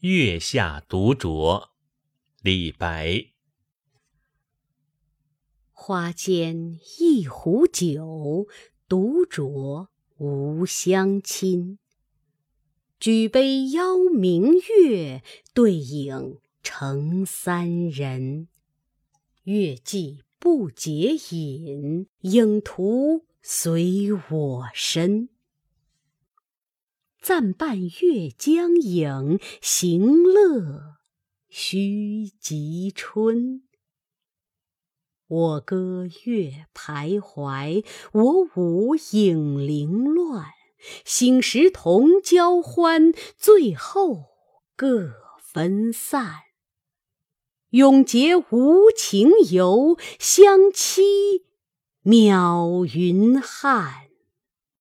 月下独酌，李白。花间一壶酒，独酌无相亲。举杯邀明月，对影成三人。月既不解饮，影徒随我身。暂伴月将影，行乐须及春。我歌月徘徊，我舞影零乱。醒时同交欢，醉后各分散。永结无情游，相期邈云汉。